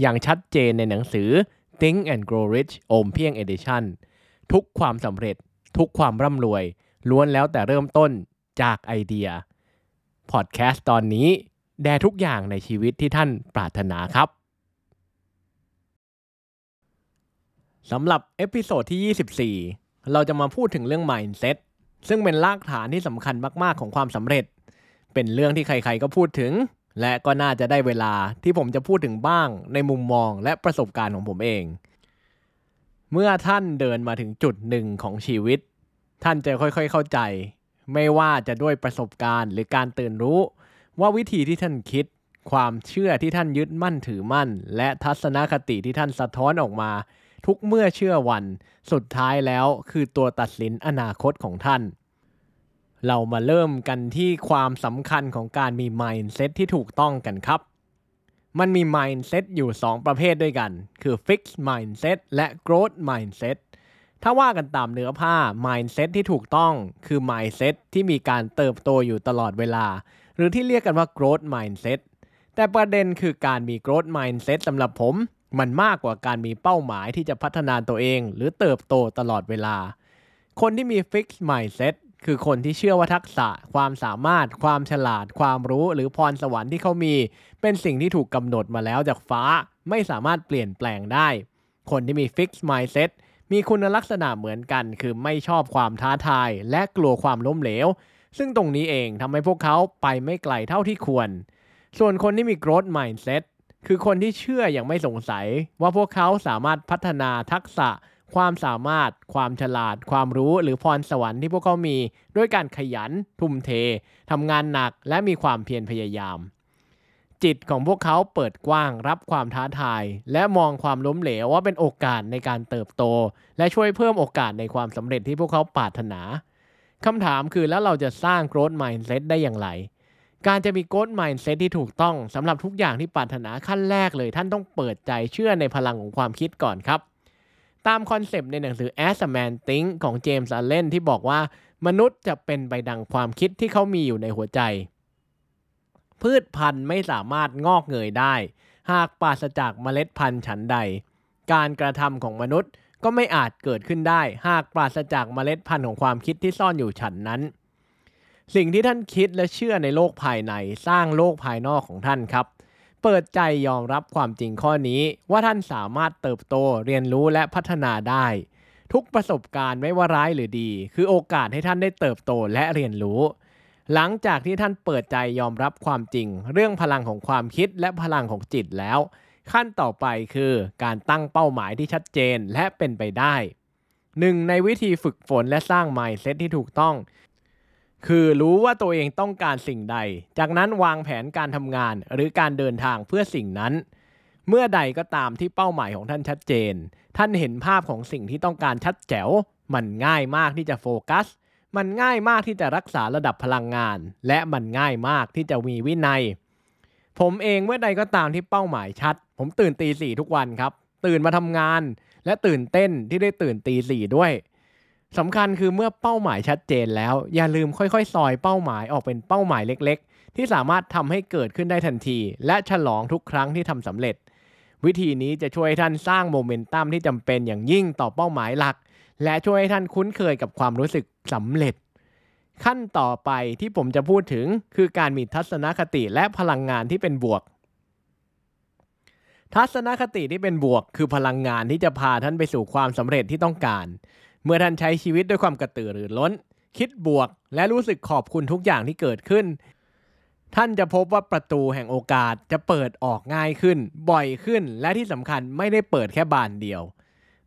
อย่างชัดเจนในหนังสือ Think and Grow Rich โอมเพียง Edition ทุกความสำเร็จ ทุกความร่ำรวย ล้วนแล้วแต่เริ่มต้นจากไอเดีย พอดแคสต์ตอนนี้ แด่ทุกอย่างในชีวิตที่ท่านปรารถนาครับสำหรับ episode ที่ 24 เราจะมาพูดถึงเรื่อง mindset ซึ่งเป็นรากฐานที่สำคัญมาก ๆ ของความสำเร็จ เป็นเรื่องที่ใคร ๆ ก็พูดถึง และก็น่าจะได้เวลาที่ผมจะพูดถึงบ้างในมุมมองและประสบการณ์ของผมเอง เมื่อท่านเดินมาถึงจุดหนึ่งของชีวิต ท่านจะค่อยๆเข้าใจ ไม่ว่าจะด้วยประสบการณ์หรือการตื่นรู้ ว่าวิธีที่ท่านคิด ความเชื่อที่ท่านยึดมั่นถือมั่น และทัศนคติที่ท่านสะท้อนออกมา ทุกเมื่อเชื่อวัน สุดท้ายแล้วคือตัวตัดสินอนาคตของท่าน เรามาเริ่มกันที่ความสำคัญของการมี mindset ที่ถูกต้องกันครับ มันมี mindset อยู่ 2 ประเภทด้วยกัน คือ fixed mindset และ growth mindset ถ้าว่ากันตามเนื้อผ้า mindset ที่ถูกต้องคือ mindset ที่มีการเติบโตอยู่ตลอดเวลา หรือที่เรียกกันว่า growth mindset แต่ประเด็นคือการมี growth mindset สำหรับผม มันมากกว่าการมีเป้าหมายที่จะพัฒนาตัวเอง หรือเติบโตตลอดเวลา คนที่มี fixed mindset คือคนที่เชื่อว่าทักษะ ความสามารถ ความฉลาด ความรู้ หรือพรสวรรค์ที่เขามี เป็นสิ่งที่ถูกกำหนดมาแล้วจากฟ้าไม่สามารถเปลี่ยนแปลงได้ คนที่มี fixed mindset มีคุณลักษณะเหมือนกัน คือไม่ชอบความท้าทาย และกลัวความล้มเหลว ซึ่งตรงนี้เองทำให้พวกเขาไปไม่ไกลเท่าที่ควร ส่วนคนที่มี growth mindset คือคนที่เชื่ออย่างไม่สงสัย ว่าพวกเขาสามารถพัฒนาทักษะ ความสามารถ ความฉลาด ความรู้หรือพรสวรรค์ที่พวกเขามีด้วยการขยัน ทุ่มเททำงานหนักและมีความเพียรพยายาม จิตของพวกเขาเปิดกว้างรับความท้าทาย และมองความล้มเหลวว่าเป็นโอกาสในการเติบโต และช่วยเพิ่มโอกาสในความสำเร็จที่พวกเขาปรารถนาคำถามคือแล้วเราจะสร้าง growth mindset ได้อย่างไร การจะมี growth mindset ที่ถูกต้องสำหรับทุกอย่างที่ปรารถนาขั้นแรกเลย ท่านต้องเปิดใจเชื่อในพลังของความคิดก่อนครับ ตามคอนเซปต์ในหนังสือ As a Man Thinketh ของเจมส์อัลเลนที่บอกว่ามนุษย์จะเป็นไปดังความคิดที่เขามีอยู่ในหัวใจ พืชพันธุ์ไม่สามารถงอกเงยได้ หากปราศจากเมล็ดพันธุ์ฉันใด การกระทำของมนุษย์ก็ไม่อาจเกิดขึ้นได้ หากปราศจากเมล็ดพันธุ์ของความคิดที่ซ่อนอยู่ฉันนั้น สิ่งที่ท่านคิดและเชื่อในโลกภายในสร้างโลกภายนอกของท่านครับ เปิดใจยอมรับความจริงข้อนี้ ว่าท่านสามารถเติบโตเรียนรู้และพัฒนาได้ ทุกประสบการณ์ไม่ว่าร้ายหรือดี คือโอกาสให้ท่านได้เติบโตและเรียนรู้ หลังจากที่ท่านเปิดใจยอมรับความจริง เรื่องพลังของความคิดและพลังของจิตแล้ว ขั้นต่อไปคือการตั้งเป้าหมายที่ชัดเจนและเป็นไปได้หนึ่งในวิธีฝึกฝนและสร้าง mindset ที่ถูกต้อง คือรู้ว่าตัวเองต้องการสิ่งใด จากนั้นวางแผนการทำงานหรือการเดินทางเพื่อสิ่งนั้น เมื่อใดก็ตามที่เป้าหมายของท่านชัดเจน ท่านเห็นภาพของสิ่งที่ต้องการชัดแจ๋ว มันง่ายมากที่จะโฟกัส มันง่ายมากที่จะรักษาระดับพลังงาน และมันง่ายมากที่จะมีวินัย ผมเองเมื่อใดก็ตามที่เป้าหมายชัด ผมตื่นตีสี่ทุกวันครับ ตื่นมาทำงาน และตื่นเต้นที่ได้ตื่นตีสี่ด้วย สำคัญคือเมื่อเป้าหมายชัดเจนแล้ว อย่าลืมค่อยๆ ซอยเป้าหมายออกเป็นเป้าหมายเล็กๆ ที่สามารถทำให้เกิดขึ้นได้ทันที และฉลองทุกครั้งที่ทำสำเร็จ วิธีนี้จะช่วยท่านสร้างโมเมนตัมที่จำเป็นอย่างยิ่งต่อเป้าหมายหลัก และช่วยให้ท่านคุ้นเคยกับความรู้สึกสำเร็จ ขั้นต่อไปที่ผมจะพูดถึงคือการมีทัศนคติและพลังงานที่เป็นบวก ทัศนคติที่เป็นบวก คือพลังงานที่จะพาท่านไปสู่ความสำเร็จที่ต้องการ เมื่อท่านใช้ชีวิตด้วยความกระตือรือร้น คิดบวกและรู้สึกขอบคุณทุกอย่างที่เกิดขึ้น ท่านจะพบว่าประตูแห่งโอกาสจะเปิดออกง่ายขึ้น บ่อยขึ้นและที่สำคัญไม่ได้เปิดแค่บานเดียว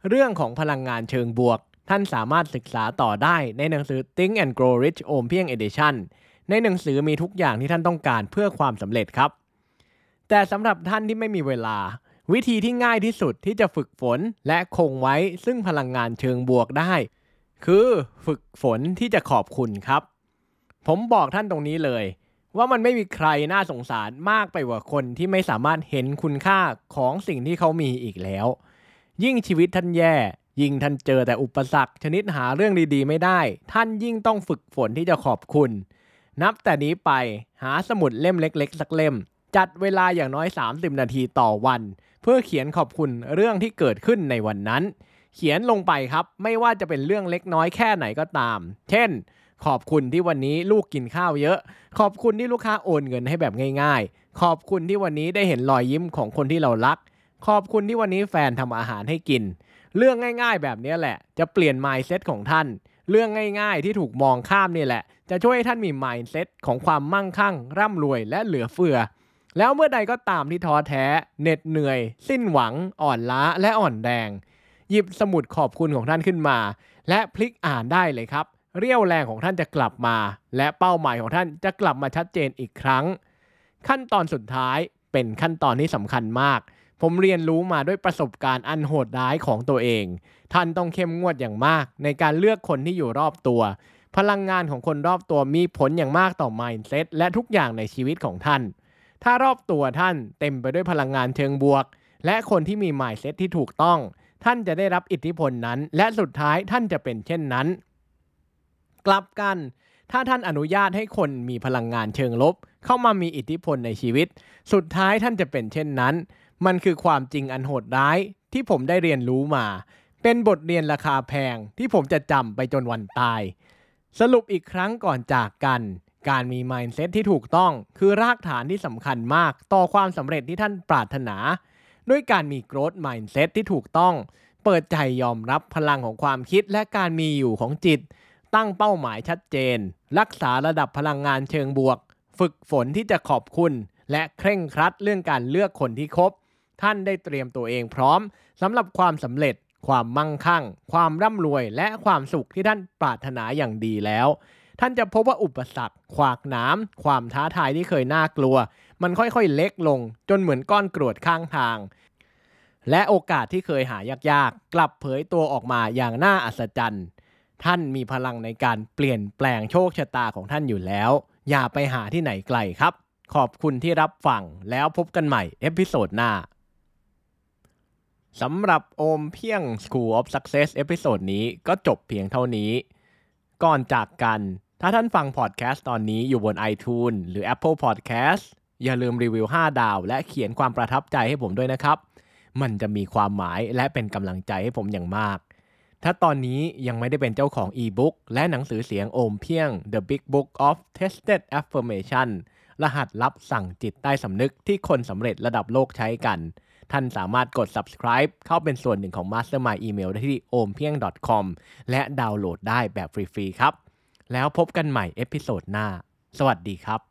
เรื่องของพลังงานเชิงบวก ท่านสามารถศึกษาต่อได้ในหนังสือ Think and Grow Rich โอมเพียง Edition ในหนังสือมีทุกอย่างที่ท่านต้องการเพื่อความสำเร็จครับ แต่สำหรับท่านที่ไม่มีเวลา วิธีที่ง่ายที่สุดที่จะฝึกฝนและคงไว้ซึ่งพลังงานเชิงบวกได้ คือฝึกฝนที่จะขอบคุณครับ ผมบอกท่านตรงนี้เลย ว่ามันไม่มีใครน่าสงสารมากไปกว่าคนที่ไม่สามารถเห็นคุณค่าของสิ่งที่เขามีอีกแล้ว ยิ่งชีวิตท่านแย่ ยิ่งท่านเจอแต่อุปสรรค ชนิดหาเรื่องดีๆ ไม่ได้ ท่านยิ่งต้องฝึกฝนที่จะขอบคุณ นับแต่นี้ไปหาสมุดเล่มเล็ก ๆ สักเล่ม จัดเวลาอย่างน้อย 30 นาทีต่อวัน เพื่อเขียนขอบคุณเรื่องที่เกิดขึ้นในวันนั้น เขียนลงไปครับ ไม่ว่าจะเป็นเรื่องเล็กน้อยแค่ไหนก็ตาม เช่น ขอบคุณที่วันนี้ลูกกินข้าวเยอะ ขอบคุณที่ลูกค้าโอนเงินให้แบบง่าย ๆ ขอบคุณที่วันนี้ได้เห็นรอยยิ้มของคนที่เรารัก ขอบคุณที่วันนี้แฟนทำอาหารให้กิน เรื่องง่าย ๆ แบบนี้แหละ จะเปลี่ยน mindset ของท่านเรื่องง่ายๆ ที่ถูกมองข้ามนี่แหละ จะช่วยให้ท่านมี mindset ของความมั่งคั่ง ร่ำรวยและเหลือเฟือ แล้วเมื่อใดก็ตามที่ท้อแท้เหน็ดเหนื่อย สิ้นหวัง อ่อนล้าและอ่อนแรงหยิบสมุดขอบคุณของท่านขึ้นมา และพลิกอ่านได้เลยครับ เรี่ยวแรงของท่านจะกลับมา และเป้าหมายของท่านจะกลับมาชัดเจนอีกครั้ง ขั้นตอนสุดท้ายเป็นขั้นตอนที่สำคัญมาก ผมเรียนรู้มาด้วยประสบการณ์อันโหดร้ายของตัวเอง ท่านต้องเข้มงวดอย่างมาก ในการเลือกคนที่อยู่รอบตัว พลังงานของคนรอบตัวมีผลอย่างมากต่อ mindset และทุกอย่างในชีวิตของท่าน ถ้ารอบตัวท่านเต็มไปด้วยพลังงานเชิงบวก และคนที่มี mindset ที่ถูกต้อง ท่านจะได้รับอิทธิพลนั้น และสุดท้ายท่านจะเป็นเช่นนั้น กลับกัน ถ้าท่านอนุญาตให้คนมีพลังงานเชิงลบ เข้ามามีอิทธิพลในชีวิต สุดท้ายท่านจะเป็นเช่นนั้น มันคือความจริงอันโหดร้ายที่ผมได้เรียนรู้มา เป็นบทเรียนราคาแพงที่ผมจะจำไปจนวันตาย สรุปอีกครั้งก่อนจากกัน การมี mindset ที่ถูกต้องคือรากฐานที่สำคัญมากต่อความสำเร็จที่ท่านปรารถนา ด้วยการมี growth mindset ที่ถูกต้อง เปิดใจยอมรับพลังของความคิดและการมีอยู่ของจิต ตั้งเป้าหมายชัดเจน รักษาระดับพลังงานเชิงบวก ฝึกฝนที่จะขอบคุณ และเคร่งครัดเรื่องการเลือกคนที่คบ ท่านได้เตรียมตัวเองพร้อมสำหรับความสำเร็จ ความมั่งคั่ง ความร่ำรวย และความสุขที่ท่านปรารถนาอย่างดีแล้ว ท่านจะพบว่าอุปสรรค ขวากหนามความท้าทายที่เคยน่ากลัว มันค่อยๆเล็กลง จนเหมือนก้อนกรวดข้างทาง และโอกาสที่เคยหายากๆ กลับเผยตัวออกมาอย่างน่าอัศจรรย์ ท่านมีพลังในการเปลี่ยนแปลงโชคชะตาของท่านอยู่แล้ว อย่าไปหาที่ไหนไกลครับ ขอบคุณที่รับฟังแล้วพบกันใหม่ episode หน้าสำหรับโอมเพียง School of Success episode นี้ก็จบเพียงเท่านี้ ก่อนจากกัน ถ้าท่านฟังพอดแคสต์ตอนนี้อยู่บน iTunes หรือ Apple Podcast อย่าลืมรีวิว 5 ดาว และเขียนความประทับใจให้ผมด้วยนะครับ มันจะมีความหมายและเป็นกำลังใจให้ผมอย่างมาก ถ้าตอนนี้ยังไม่ได้เป็นเจ้าของอีบุ๊กและหนังสือเสียงโอมเพียง The Big Book of Tested Affirmation รหัสลับสั่งจิตใต้สำนึกที่คนสำเร็จระดับโลกใช้กัน ท่านสามารถกด subscribe เข้าเป็นส่วนหนึ่งของ Mastermind Email ได้ที่ ompieng.com และดาวน์โหลดได้แบบฟรีๆครับ แล้วพบกันใหม่ episode หน้า สวัสดีครับ